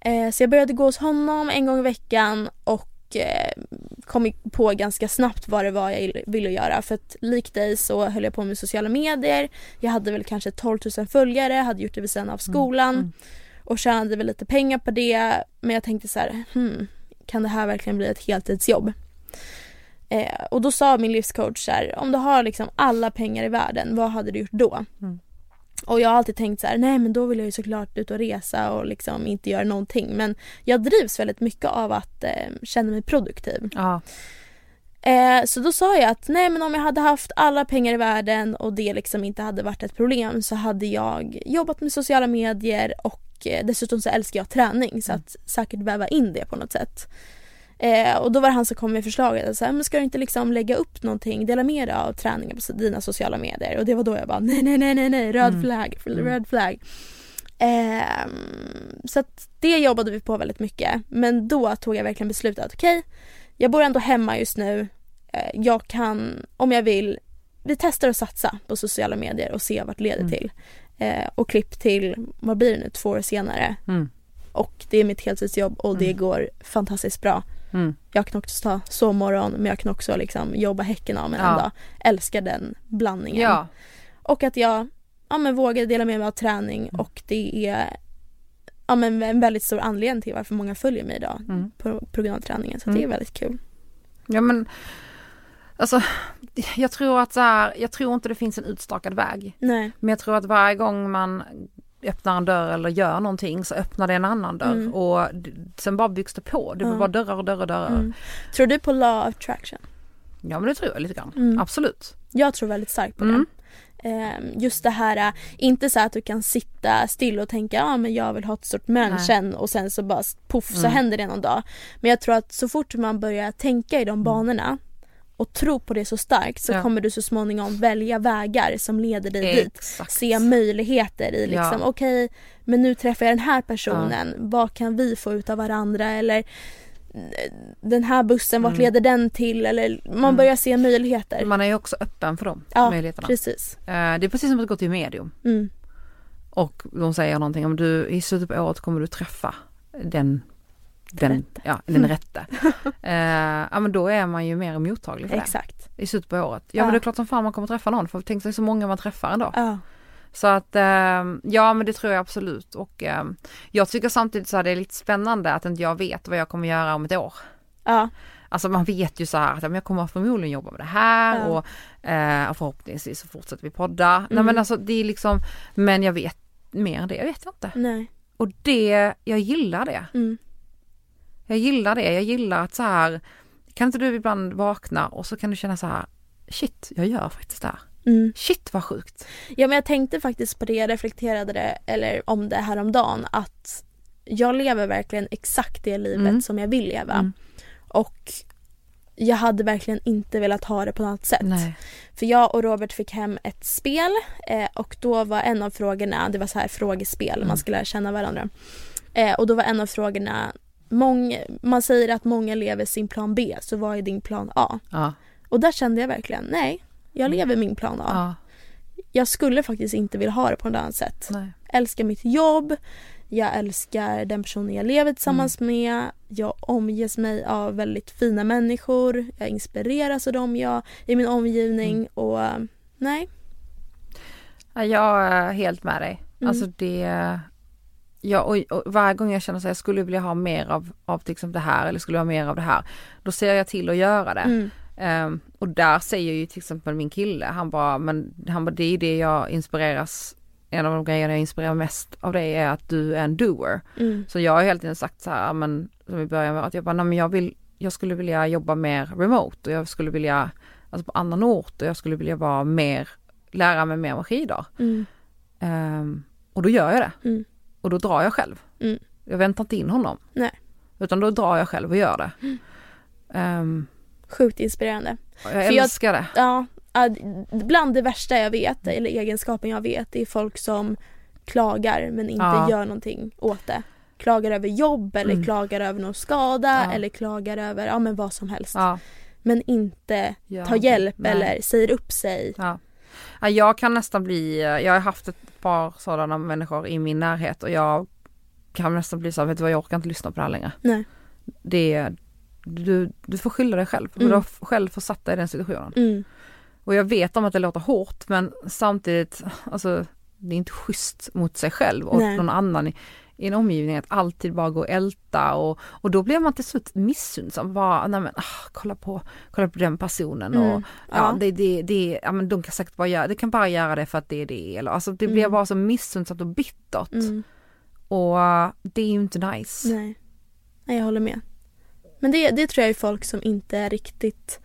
Eh, så jag började gå hos honom en gång i veckan och eh, kom på ganska snabbt vad det var jag ville göra. För att likt dig så höll jag på med sociala medier. Jag hade väl kanske 12 000 följare, hade gjort det vid sidan av skolan Mm. och tjänade väl lite pengar på det. Men jag tänkte så här, hmm, kan det här verkligen bli ett heltidsjobb? Eh, och då sa min livscoach så här, om du har liksom alla pengar i världen, vad hade du gjort då? Mm. Och jag har alltid tänkt så här, nej men då vill jag ju såklart ut och resa och liksom inte göra någonting. Men jag drivs väldigt mycket av att eh, känna mig produktiv. Ja. Eh, så då sa jag att nej men om jag hade haft alla pengar i världen och det liksom inte hade varit ett problem så hade jag jobbat med sociala medier och eh, dessutom så älskar jag träning så att säkert väva in det på något sätt. Eh, och då var det han som kom med förslaget att så här, men ska du inte liksom lägga upp någonting, dela med dig av träningen på dina sociala medier och det var då jag bara nej nej nej nej nej röd Mm. flagg, Mm. röd flagg. Ehm, så att det jobbade vi på väldigt mycket men då tog jag verkligen beslutet att okej jag bor ändå hemma just nu. Eh, Jag kan, om jag vill, vi testar att satsa på sociala medier och se vart det leder Mm. till. Eh, och klipp till, vad blir det nu, två år senare. Mm. Och det är mitt heltidsjobb och det Mm. går fantastiskt bra. Mm. Jag kan också ta sovmorgon men jag kan också liksom jobba häcken av mig Ja. en dag. Älskar den blandningen. Ja. Och att jag ja, men vågar dela med mig av träning Mm. och det är ja, men en väldigt stor anledning till varför många följer mig idag Mm. på, på grund av träningen. Så Mm. det är väldigt kul. Ja men Alltså jag tror att så här, jag tror inte det finns en utstakad väg. Nej. Men jag tror att varje gång man öppnar en dörr eller gör någonting så öppnar det en annan dörr Mm. och sen bara byggs det på. Det blir bara dörrar och dörrar och dörrar. Mm. Tror du på law of attraction? Ja men det tror jag lite grann. Mm. Absolut. Jag tror väldigt starkt på Mm. det. Eh, just det här, eh, inte så att du kan sitta still och tänka ja ah, men jag vill ha ett stort mansion och sen så bara poff så Mm. händer det någon dag. Men jag tror att så fort man börjar tänka i de banorna och tro på det så starkt så Ja. kommer du så småningom välja vägar som leder dig dit. Exakt. Se möjligheter i liksom, Ja. okej men nu träffar jag den här personen, vad kan vi få ut av varandra eller den här bussen, vart Mm. leder den till? Eller man Mm. börjar se möjligheter. Man är ju också öppen för de Ja, möjligheterna. precis. Eh, Det är precis som att gå till medium Mm. och de säger någonting om du i slutet på året kommer du träffa den den, rätte. ja, den rätte. Eh, ja men då är man ju mer mottaglig för det Exakt. i slutet på året. Ja, Ja. men det är klart som fan man kommer träffa någon för tänk sig så många man träffar ändå. Ja. Så att eh, ja men det tror jag absolut och eh, jag tycker samtidigt så här det är lite spännande att inte jag vet vad jag kommer göra om ett år. Ja. Alltså man vet ju så här att jag kommer förmodligen jobba med det här Ja. och eh, förhoppningsvis så fortsätter vi podda. Nej Mm. men alltså det är liksom, men jag vet mer än det vet jag inte. Nej. Och det, jag gillar det. Mm. Jag gillar det, jag gillar att så här, kan inte du ibland vakna och så kan du känna så här, shit jag gör faktiskt det här. Mm. Shit vad sjukt. Ja men jag tänkte faktiskt på det, jag reflekterade det, eller om det här om dagen att jag lever verkligen exakt det livet Mm. som jag vill leva. Mm. Och jag hade verkligen inte velat ha det på något sätt. Nej. För jag och Robert fick hem ett spel eh, och då var en av frågorna, det var så här frågespel, Mm. man skulle lära känna varandra. Eh, och då var en av frågorna, mång, man säger att många lever sin plan B, så vad är din plan A? Ja. Och där kände jag verkligen, nej, jag lever min plan A. ja. Jag skulle faktiskt inte vilja ha det på något annat sätt. Nej. älskar mitt jobb, jag älskar den personen jag lever tillsammans Mm. med, jag omges mig av väldigt fina människor, jag inspireras av dem jag i min omgivning Mm. och nej. Ja, Jag är helt med dig. Mm. Alltså det, ja, och, och varje gång jag känner att jag skulle vilja ha mer av, av till exempel det här eller skulle ha mer av det här, då ser jag till att göra det. Mm. Ehm, och där säger ju till exempel min kille, han bara, men han bara, det är det jag inspireras, en av de grejerna jag inspirerar mest av dig är att du är en doer. Mm. Så jag har helt enkelt sagt så här, men som i början med att jag bara, nej men jag vill, jag skulle vilja jobba mer remote och jag skulle vilja, alltså på annan ort och jag skulle vilja vara mer, lära mig mer om skidor. Mm. Ehm, och då gör jag det. Mm. Och då drar jag själv. Mm. Jag väntar inte in honom. Nej. Utan då drar jag själv och gör det. Ehm, Sjukt inspirerande. jag För jag- älskar det. Ja, bland det värsta jag vet, eller egenskapen jag vet, är folk som klagar men inte Ja. gör någonting åt det. Klagar över jobb eller Mm. klagar över någon skada Ja. eller klagar över ja, men vad som helst. Ja, Men inte tar hjälp Nej. eller säger upp sig. Ja. Ja, jag kan nästan bli, jag har haft ett par sådana människor i min närhet och jag kan nästan bli så vet du vad jag orkar inte lyssna på det här längre. Nej. Det, du, du får skylla dig själv, Mm. du har själv försatt dig i den situationen. Mm. Och jag vet om att det låter hårt men samtidigt, alltså det är inte schysst mot sig själv och Nej. någon annan i, en omgivning att alltid bara gå och älta och, och då blir man till slut missunnsam. Bara, nej men, ah, kolla, på, kolla på den personen och Mm. ja, Ja. det, det, det, ja men de kan säkert bara göra, det kan bara göra det för att det är det eller alltså det blir Mm. bara så missunnsamt och bittert Mm. och uh, det är ju inte nice. Nej. Nej, jag håller med. Men det, det tror jag är folk som inte riktigt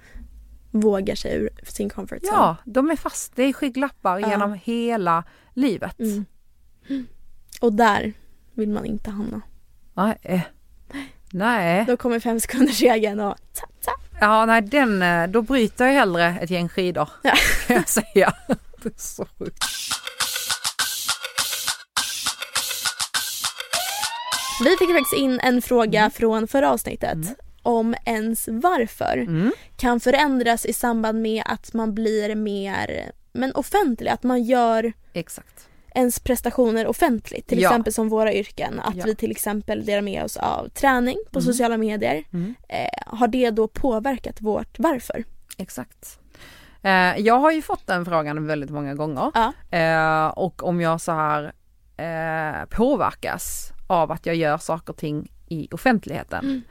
vågar sig ur sin comfort zone. Ja, de är fast, det är skygglappar Ja. genom hela livet. Mm. Och där vill man inte hamna. Nej. Nej. Då kommer fem sekunders regeln och ta, ta. Ja, nej den, eh, då bryter jag hellre ett gäng skidor. Ja. (laughs) Kan jag säga. Det är så sjukt. Vi fick faktiskt in en fråga Mm. från förra avsnittet om ens varför Mm. kan förändras i samband med att man blir mer men offentlig, att man gör Exakt. Ens prestationer offentligt. Till Ja. exempel som våra yrken, att Ja. vi till exempel delar med oss av träning på Mm. sociala medier. Mm. Eh, har det då påverkat vårt varför? Exakt. Eh, jag har ju fått den frågan väldigt många gånger. Ja. Eh, och om jag så här eh, påverkas av att jag gör saker och ting i offentligheten.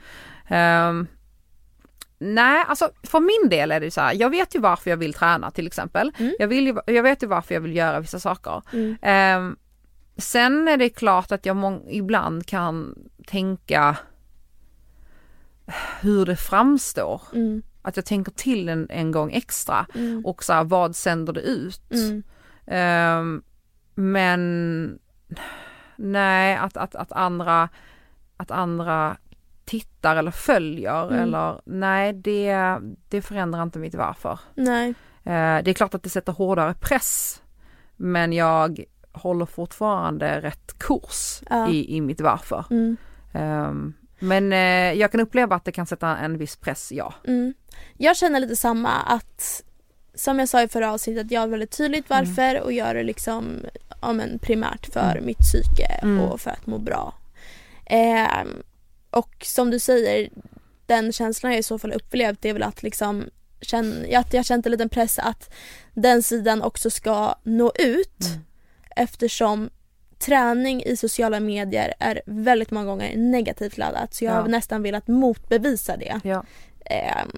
Ehm, nej, alltså för min del är det så här, jag vet ju varför jag vill träna till exempel. Mm. Jag, vill ju, jag vet ju varför jag vill göra vissa saker. Mm. Ehm, sen är det klart att jag ibland kan tänka hur det framstår Mm. att jag tänker till en, en gång extra Mm. och så här, vad sänder det ut? Ehm, men nej, att, att, att andra att andra tittar eller följer Mm. eller nej det, det förändrar inte mitt varför. Nej. Eh, det är klart att det sätter hårdare press men jag håller fortfarande rätt kurs Ja. i, i mitt varför. Mm. Ehm, men eh, jag kan uppleva att det kan sätta en viss press, ja. Mm. Jag känner lite samma att som jag sa i förra avsnittet, jag har väldigt tydligt varför och gör det liksom ja, men primärt för Mm. mitt psyke Mm. och för att må bra. Ehm, och som du säger, den känslan jag i så fall upplevt det är väl att liksom känn, att jag känt en liten press att den sidan också ska nå ut Mm. eftersom träning i sociala medier är väldigt många gånger negativt laddat så jag Ja. har nästan velat motbevisa det. Ja. Ehm,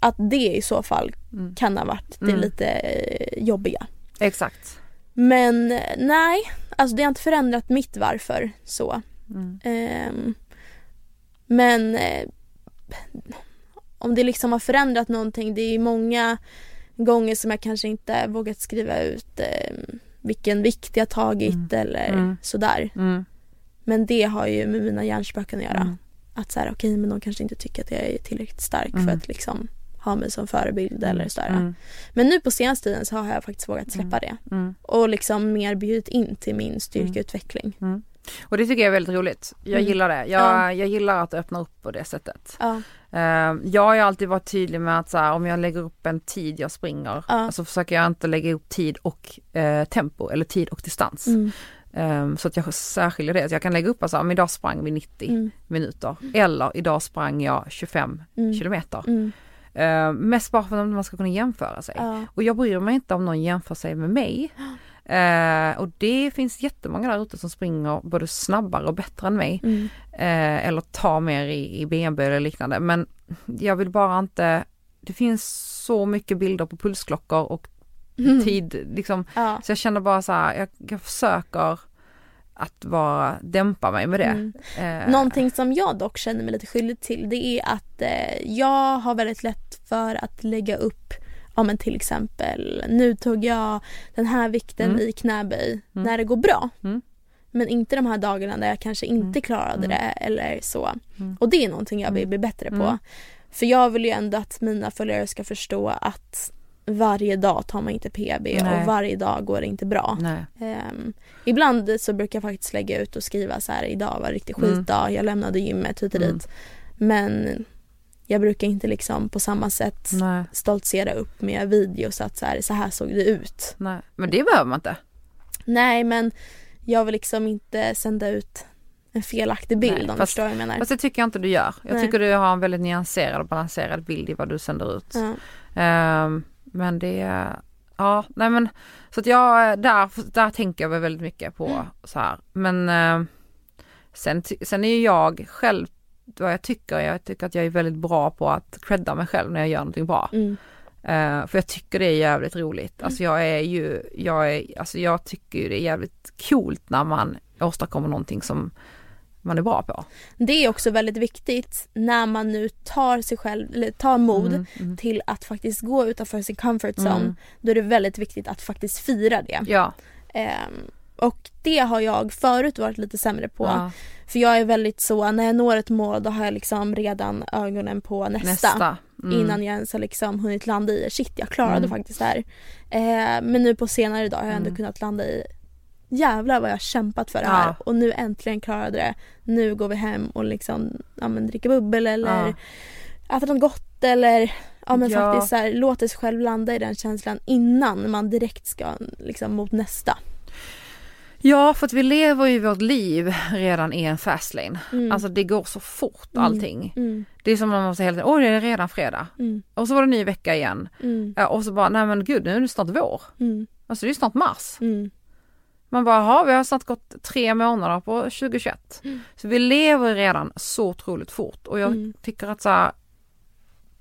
att det i så fall Mm. kan ha varit det Mm. lite eh, jobbiga. Exakt. Men eh, nej, alltså det har inte förändrat mitt varför så. Mm. Men eh, om det liksom har förändrat någonting, det är många gånger som jag kanske inte vågat skriva ut eh, vilken vikt jag tagit Mm. eller Mm. sådär. Mm. Men det har ju med mina hjärnspöken att göra. Mm. Att så här, okej men de kanske inte tycker att jag är tillräckligt stark Mm. för att liksom ha mig som förebild eller sådär. Mm. Men nu på senaste tiden så har jag faktiskt vågat släppa det. Mm. Och liksom mer bjudit in till min styrkeutveckling. Och det tycker jag är väldigt roligt. Jag Mm. gillar det. Jag, Ja. jag gillar att öppna upp på det sättet. Ja. Eh, jag har alltid varit tydlig med att så här, om jag lägger upp en tid jag springer, så försöker jag inte lägga upp tid och eh, tempo eller tid och distans. Mm. Eh, så att jag särskiljer det. Så jag kan lägga upp alltså, om idag sprang vi 90 Mm. minuter eller idag sprang jag 25 Mm. kilometer. Eh, mest bara för att man ska kunna jämföra sig. Ja. Och jag bryr mig inte om någon jämför sig med mig. (gasps) Eh, och det finns jättemånga där ute som springer både snabbare och bättre än mig. Mm. Eh, eller tar mer i, i BNB eller liknande. Men jag vill bara inte, det finns så mycket bilder på pulsklockor och Mm. tid liksom. Ja. Så jag känner bara så här, jag, jag försöker att vara, dämpa mig med det. Mm. Eh, Någonting som jag dock känner mig lite skyldig till det är att eh, jag har väldigt lätt för att lägga upp Ja men till exempel nu tog jag den här vikten Mm. i knäböj Mm. när det går bra. Mm. Men inte de här dagarna där jag kanske inte klarade Mm. det eller så. Mm. Och det är någonting jag vill Mm. bli bättre på. Mm. För jag vill ju ändå att mina följare ska förstå att varje dag tar man inte PB Nej. och varje dag går det inte bra. Ehm, ibland så brukar jag faktiskt lägga ut och skriva så här idag var en riktig Mm. skitdag, jag lämnade gymmet hit och Mm. dit. Men jag brukar inte liksom på samma sätt Nej. stoltsera upp med videos att så här, så här såg det ut. Nej. Men det behöver man inte. Nej men jag vill liksom inte sända ut en felaktig bild Nej, om du fast- förstår vad jag menar. Fast det tycker jag inte du gör. Jag Nej. tycker du har en väldigt nyanserad och balanserad bild i vad du sänder ut. Ja. Ehm, men det, ja, nej men så att jag, där, där tänker jag väl väldigt mycket på Mm. så här. Men eh, sen, sen är ju jag själv vad jag tycker, jag tycker att jag är väldigt bra på att credda mig själv när jag gör någonting bra. Mm. Eh, för jag tycker det är jävligt roligt. Alltså jag är ju, jag är, alltså jag tycker ju det är jävligt coolt när man åstadkommer någonting som man är bra på. Det är också väldigt viktigt när man nu tar sig själv, eller tar mod Mm, mm. till att faktiskt gå utanför sin comfort zone. Mm. Då är det väldigt viktigt att faktiskt fira det. Ja. Ehm, och det har jag förut varit lite sämre på. ja. För jag är väldigt så, när jag når ett mål då har jag liksom redan ögonen på nästa. Nästa. Mm. Innan jag ens har liksom hunnit landa i shit jag klarade Mm. faktiskt det här. Eh, men nu på senare dag har jag ändå Mm. kunnat landa i jävlar vad jag har kämpat för det Ja. här och nu äntligen klarade det. Nu går vi hem och liksom ja, men dricker bubbel eller Ja. äter något gott eller ja men Ja. faktiskt så här, låter sig själv landa i den känslan innan man direkt ska liksom mot nästa. Ja, för att vi lever ju vårt liv redan i en fast lane. Mm. Alltså det går så fort Mm. allting. Mm, Det är som om man säger hela tiden, åh det är redan fredag. mm, Och så var det ny vecka igen. mm, och så bara, nej men gud nu är det snart vår. mm, Alltså det är snart mars. mm. Man bara, jaha vi har snart gått tre månader på 2021. Mm. Så vi lever redan så otroligt fort. Och jag Mm. tycker att så här,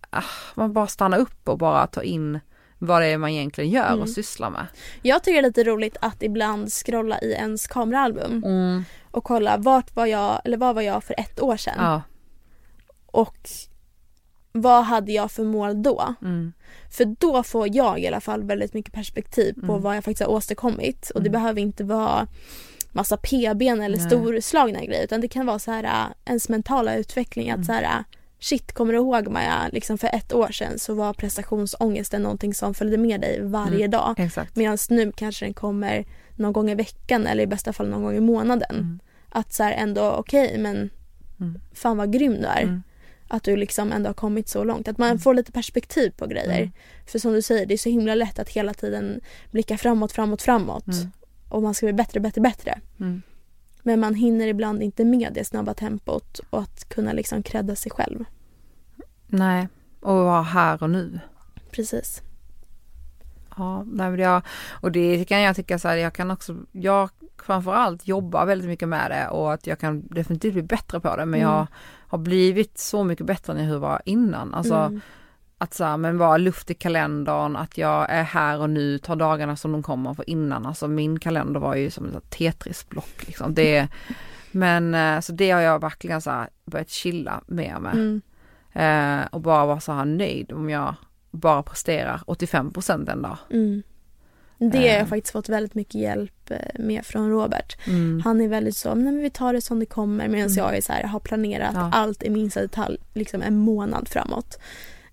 ah, man bara stannar upp och bara tar in vad det är man egentligen gör Mm. och sysslar med. Jag tycker det är lite roligt att ibland scrolla i ens kameraalbum Mm. och kolla vart var jag, eller vad var jag för ett år sedan. Ja. Och vad hade jag för mål då? Mm. För då får jag i alla fall väldigt mycket perspektiv på Mm. vad jag faktiskt har åstadkommit. Och det Mm. behöver inte vara massa PBn eller Nej. storslagna grejer utan det kan vara så här äh, ens mentala utveckling att Mm. så här äh, shit kommer du ihåg Maja, liksom för ett år sedan så var prestationsångesten någonting som följde med dig varje Mm. dag. Exakt. Medan nu kanske den kommer någon gång i veckan eller i bästa fall någon gång i månaden. Mm. Att så här ändå okej men Mm. fan vad grym du är. Mm. Att du liksom ändå har kommit så långt. Att man Mm. får lite perspektiv på grejer. Mm. För som du säger, det är så himla lätt att hela tiden blicka framåt, framåt, framåt. Och man ska bli bättre, bättre, bättre. Men man hinner ibland inte med det snabba tempot och att kunna liksom credda sig själv. Nej, och vara här och nu. Precis. Ja, nej, jag, och det kan jag tycka så här, jag kan också, jag framförallt jobbar väldigt mycket med det och att jag kan definitivt bli bättre på det men Mm. jag har blivit så mycket bättre än hur jag var innan. Alltså Mm. Att så här, men vara luft i kalendern, att jag är här och nu, tar dagarna som de kommer för innan. Alltså min kalender var ju som ett Tetris-block liksom. Det, men eh, så det har jag verkligen så här börjat chilla mer med. Mm. Eh, och bara vara så här nöjd om jag bara presterar 85% en dag. Mm. Det har jag Eh. faktiskt fått väldigt mycket hjälp eh, med från Robert. Mm. Han är väldigt så, nej men vi tar det som det kommer medan Mm. jag är så här, har planerat Ja. allt i minsta detalj liksom en månad framåt.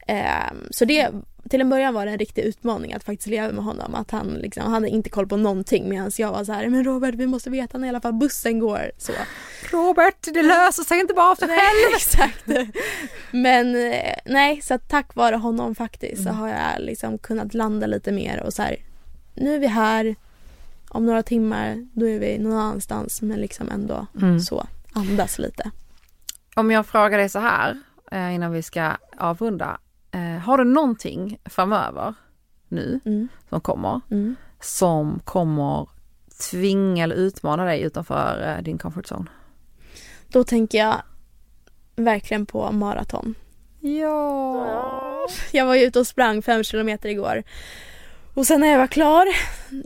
Ehm, så det, till en början var det en riktig utmaning att faktiskt leva med honom. Att han liksom, han hade inte koll på någonting medan jag var så här, men Robert vi måste veta när i alla fall bussen går. Så. Robert, det löser sig inte bara av sig Nej, själv. (laughs) exakt. Men eh, nej, så att tack vare honom faktiskt så Mm. har jag liksom kunnat landa lite mer och så här, nu är vi här, om några timmar då är vi någon annanstans men liksom ändå Mm. så andas lite. Om jag frågar dig så här eh, innan vi ska avrunda. Har du någonting framöver nu Mm, som kommer mm. som kommer tvinga eller utmana dig utanför eh, din comfort zone? Då tänker jag verkligen på maraton. Ja. Jag var ju ute och sprang fem kilometer igår. Och sen när jag var klar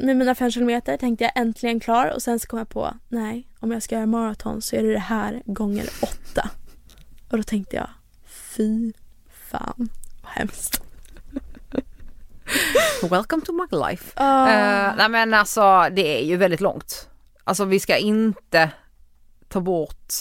med mina fem kilometer tänkte jag äntligen klar och sen så kom jag på nej, om jag ska göra maraton så är det det här gånger åtta. Och då tänkte jag fy fan hemskt. (laughs) Welcome to my life. Ah. Eh, nej men alltså det är ju väldigt långt. Alltså vi ska inte ta bort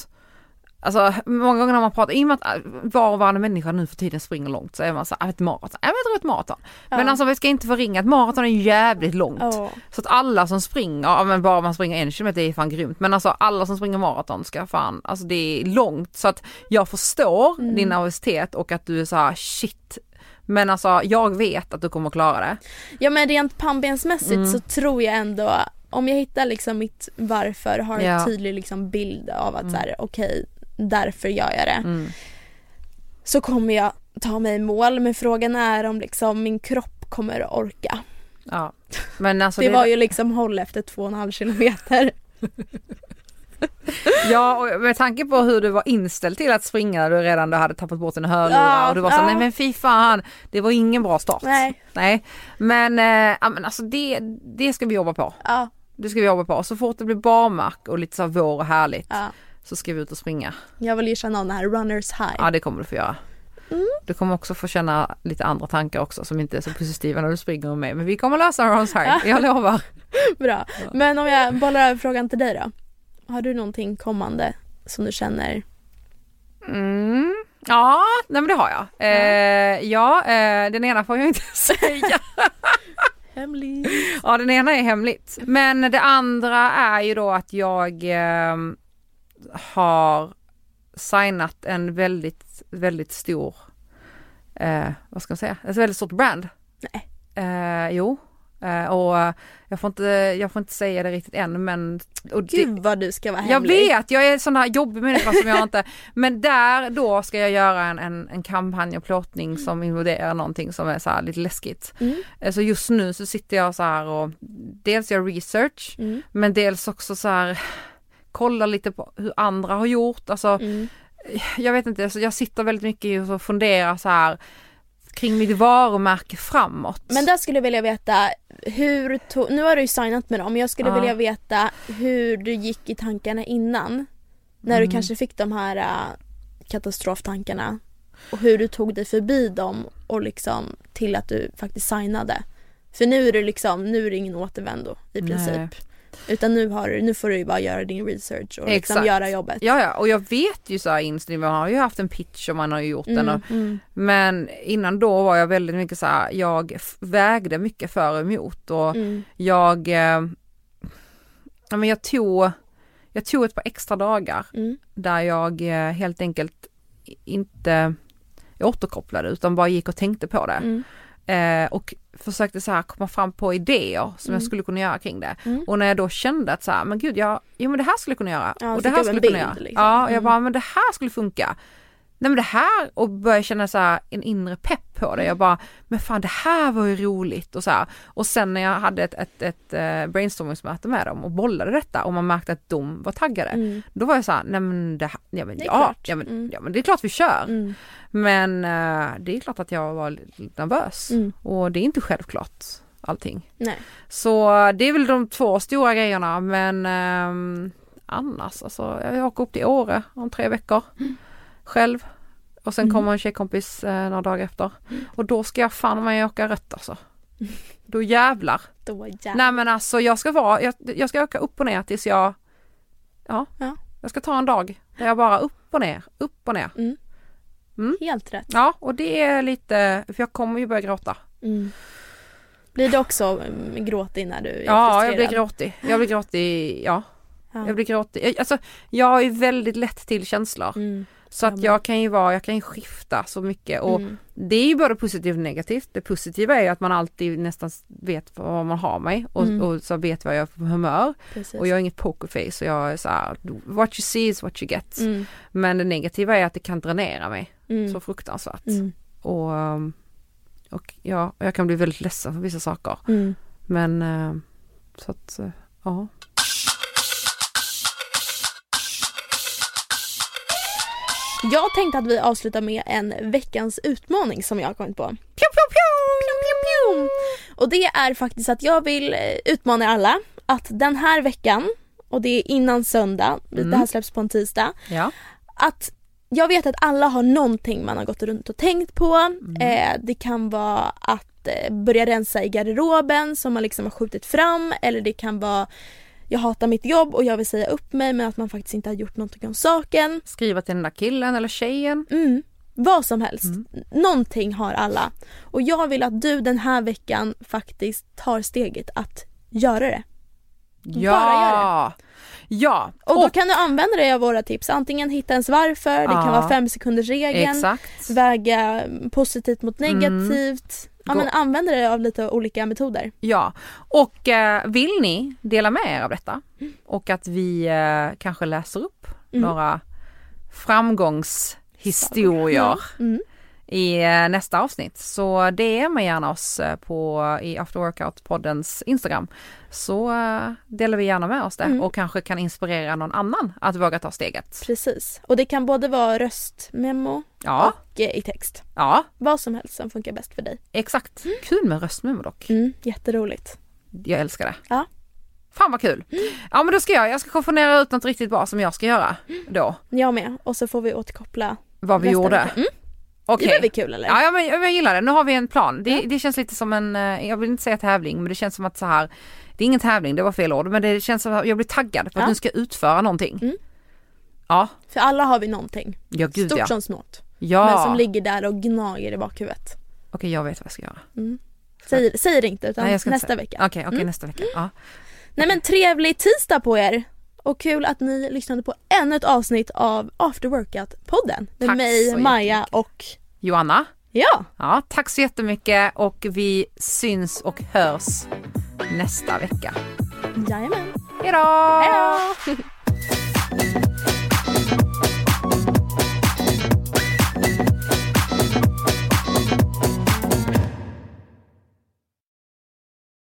Alltså många gånger när man pratar, i och med att äh, var och varannan människa nu för tiden springer långt så är man så här, "Ah, ett maraton, jag tror ett maraton. Men Ja. alltså vi ska inte förringa, ett maraton är jävligt långt. Ja. Så att alla som springer, ja men bara man springer en kilometer är fan grymt. Men alltså alla som springer maraton ska fan, alltså det är långt. Så att jag förstår Mm. din nervositet och att du är så här shit. Men alltså jag vet att du kommer klara det. ja men rent pannbensmässigt Mm. så tror jag ändå om jag hittar liksom mitt varför har en Ja. tydlig liksom bild av att Mm. så här okej därför gör jag det. Mm. så kommer jag ta mig i mål men frågan är om liksom min kropp kommer orka. Ja. Men alltså (laughs) det var ju liksom håll efter två och en halv kilometer. (laughs) Ja och med tanke på hur du var inställd till att springa när du redan då hade tappat bort dina hörlurar Ja, och du var så ja. nej men fy fan det var ingen bra start. Nej. Nej. Men, ja, men alltså det, det ska vi jobba på. Ja, Det ska vi jobba på. Så fort det blir barmark och lite så vår och härligt ja. Så ska vi ut och springa. Jag vill ju känna av den här runners high. Ja det kommer du få göra. Mm. Du kommer också få känna lite andra tankar också som inte är så positiva när du springer med mig. Men vi kommer lösa Rons här, jag lovar. (laughs) Bra. Men om jag bollar över frågan till dig då. Har du någonting kommande som du känner? Mm. Ja, nej men det har jag. Eh, ja, eh, den ena får jag inte (laughs) säga. Hemlig. Ja, den ena är hemligt. Men det andra är ju då att jag eh, har signat en väldigt, väldigt stor, eh, vad ska man säga, ett väldigt stort brand. Nej. Eh, jo, eh, och jag får, inte, jag får inte säga det riktigt än men och det, Gud vad du ska vara jag hemlig. vet, jag är en sån här jobbig människa som jag inte, (laughs) men där då ska jag göra en, en, en kampanj och plåtning som involverar någonting som är så här lite läskigt. Mm. Eh, Så just nu så sitter jag så här och dels gör research Mm. men dels också så här kollar lite på hur andra har gjort. Alltså Mm. jag vet inte, så jag sitter väldigt mycket och funderar så här kring mitt varumärke framåt. Men där skulle jag vilja veta hur, to- nu har du ju signat med dem, jag skulle Ja. vilja veta hur du gick i tankarna innan. När Mm. du kanske fick de här äh, katastroftankarna. och hur du tog dig förbi dem och liksom till att du faktiskt signade. För nu är det liksom, nu är det ingen återvändo i princip. Nej. Utan nu, har, nu får du ju bara göra din research och liksom göra jobbet. Ja, ja, och jag vet ju så här inställd, man har ju haft en pitch och man har ju gjort den. Mm, Och, mm, men innan då var jag väldigt mycket så här, jag vägde mycket för och emot och mm, jag, eh, ja men jag tog, jag tog ett par extra dagar mm, där jag eh, helt enkelt inte återkopplade utan bara gick och tänkte på det. Eh, och försökte så här komma fram på idéer som jag Mm. skulle kunna göra kring det. mm. Och när jag då kände att så här, men gud, jag, jo men det här skulle jag kunna göra. Ja, och det här skulle jag kunna bild, göra. liksom. Ja, och jag Mm. bara, men det här skulle funka. Nej men det här, och började känna så här, en inre pepp på det. Jag bara, men fan det här var ju roligt och så här. Och sen när jag hade ett, ett, ett eh, brainstormingsmöte med dem och bollade detta och man märkte att de var taggade. Mm, Då var jag så här, nej men det här, ja men Det ja, klart. ja, men, Mm. ja men det är klart vi kör. mm, Men eh, det är klart att jag var lite nervös. mm. Och det är inte självklart allting. Nej. Så det är väl de två stora grejerna men ehm, annars alltså jag åker upp till Åre om tre veckor själv. Och sen Mm. kommer en tjejkompis eh, några dagar efter. Och då ska jag fan mig åka rött alltså. (laughs) Då jävlar. Då jävlar. Nej men alltså jag ska vara, jag, jag ska åka upp och ner tills jag, ja, Ja. jag ska ta en dag där jag bara upp och ner, upp och ner. Mm. Mm. Helt rätt. Ja och det är lite, för jag kommer ju börja gråta. Mm. Blir det också mm, gråtig när du är Ja, jag frustrerad? blir gråtig. Jag blir gråtig, ja. Ja. Jag blir gråtig. Alltså jag är väldigt lätt till känslor. Så att jag kan ju vara, jag kan ju skifta så mycket och Mm. det är ju både positivt och negativt. Det positiva är ju att man alltid nästan vet vad man har mig och, Mm. och så vet vad jag är för humör. Precis. Och jag är inget pokerface och jag är så här, what you see is what you get. Mm. Men det negativa är att det kan dränera mig Mm. så fruktansvärt. Mm. Och, och ja, jag kan bli väldigt ledsen för vissa saker. Mm. Men eh, så att, eh, ja. Jag tänkte att vi avslutar med en veckans utmaning som jag har kommit på. Pew, pew, pew! Och det är faktiskt att jag vill eh, utmana er alla att den här veckan, och det är innan söndag, Mm. det här släpps på en tisdag, Ja. att jag vet att alla har någonting man har gått runt och tänkt på. Mm. Eh, det kan vara att eh, börja rensa i garderoben som man liksom har skjutit fram eller det kan vara jag hatar mitt jobb och jag vill säga upp mig men att man faktiskt inte har gjort någonting om saken. Skriva till den där killen eller tjejen. Mm, vad som helst. Mm. Någonting har alla. Och jag vill att du den här veckan faktiskt tar steget att göra det. Ja! Bara Ja! Och då kan du använda dig av våra tips. Antingen hitta ens varför, det kan Ja. vara fem sekunders regeln, Exakt. väga positivt mot Mm. Ja, men använda dig av lite olika metoder. Ja, och eh, vill ni dela med er av detta och att vi eh, kanske läser upp Mm. några framgångshistorier Mm. i eh, nästa avsnitt så DMa gärna oss eh, på i After Workout-poddens Instagram så eh, delar vi gärna med oss det Mm. och kanske kan inspirera någon annan att våga ta steget. Precis. Och det kan både vara röstmemo Ja, och eh, i text. ja Vad som helst som funkar bäst för dig. exakt. Kul med röstmemo dock. Mm, jätteroligt. Jag älskar det. Ja. Fan vad kul. Ja men då ska jag, jag ska komponera ut något riktigt bra som jag ska göra då. Jag med. Och så får vi återkoppla Vad vi nästa gjorde. vecka. Mm, Okej. Det blir väl kul eller? Ja, ja men jag, jag gillar det. Nu har vi en plan. Det, det känns lite som en, eh, jag vill inte säga tävling, men det känns som att så här, det är ingen tävling, det var fel ord, men det känns som att jag blir taggad för att Ja. nu ska jag utföra någonting. Mm. Ja, För alla har vi någonting. ja gud Stort ja. som smått. Ja, Men okej som ligger där och gnager i bakhuvudet. jag vet vad jag ska göra. Mm. Säg, säg det inte utan Nej, jag ska inte nästa säga. vecka. Okej, okej Mm. nästa vecka. Ja. Nej men trevlig tisdag på er! Och kul att ni lyssnade på ännu ett avsnitt av After Workout-podden. Med Tack mig, Maja och Joanna, ja, ja, tack så jättemycket och vi syns och hörs nästa vecka. jajamän. Hejdå! Hejdå!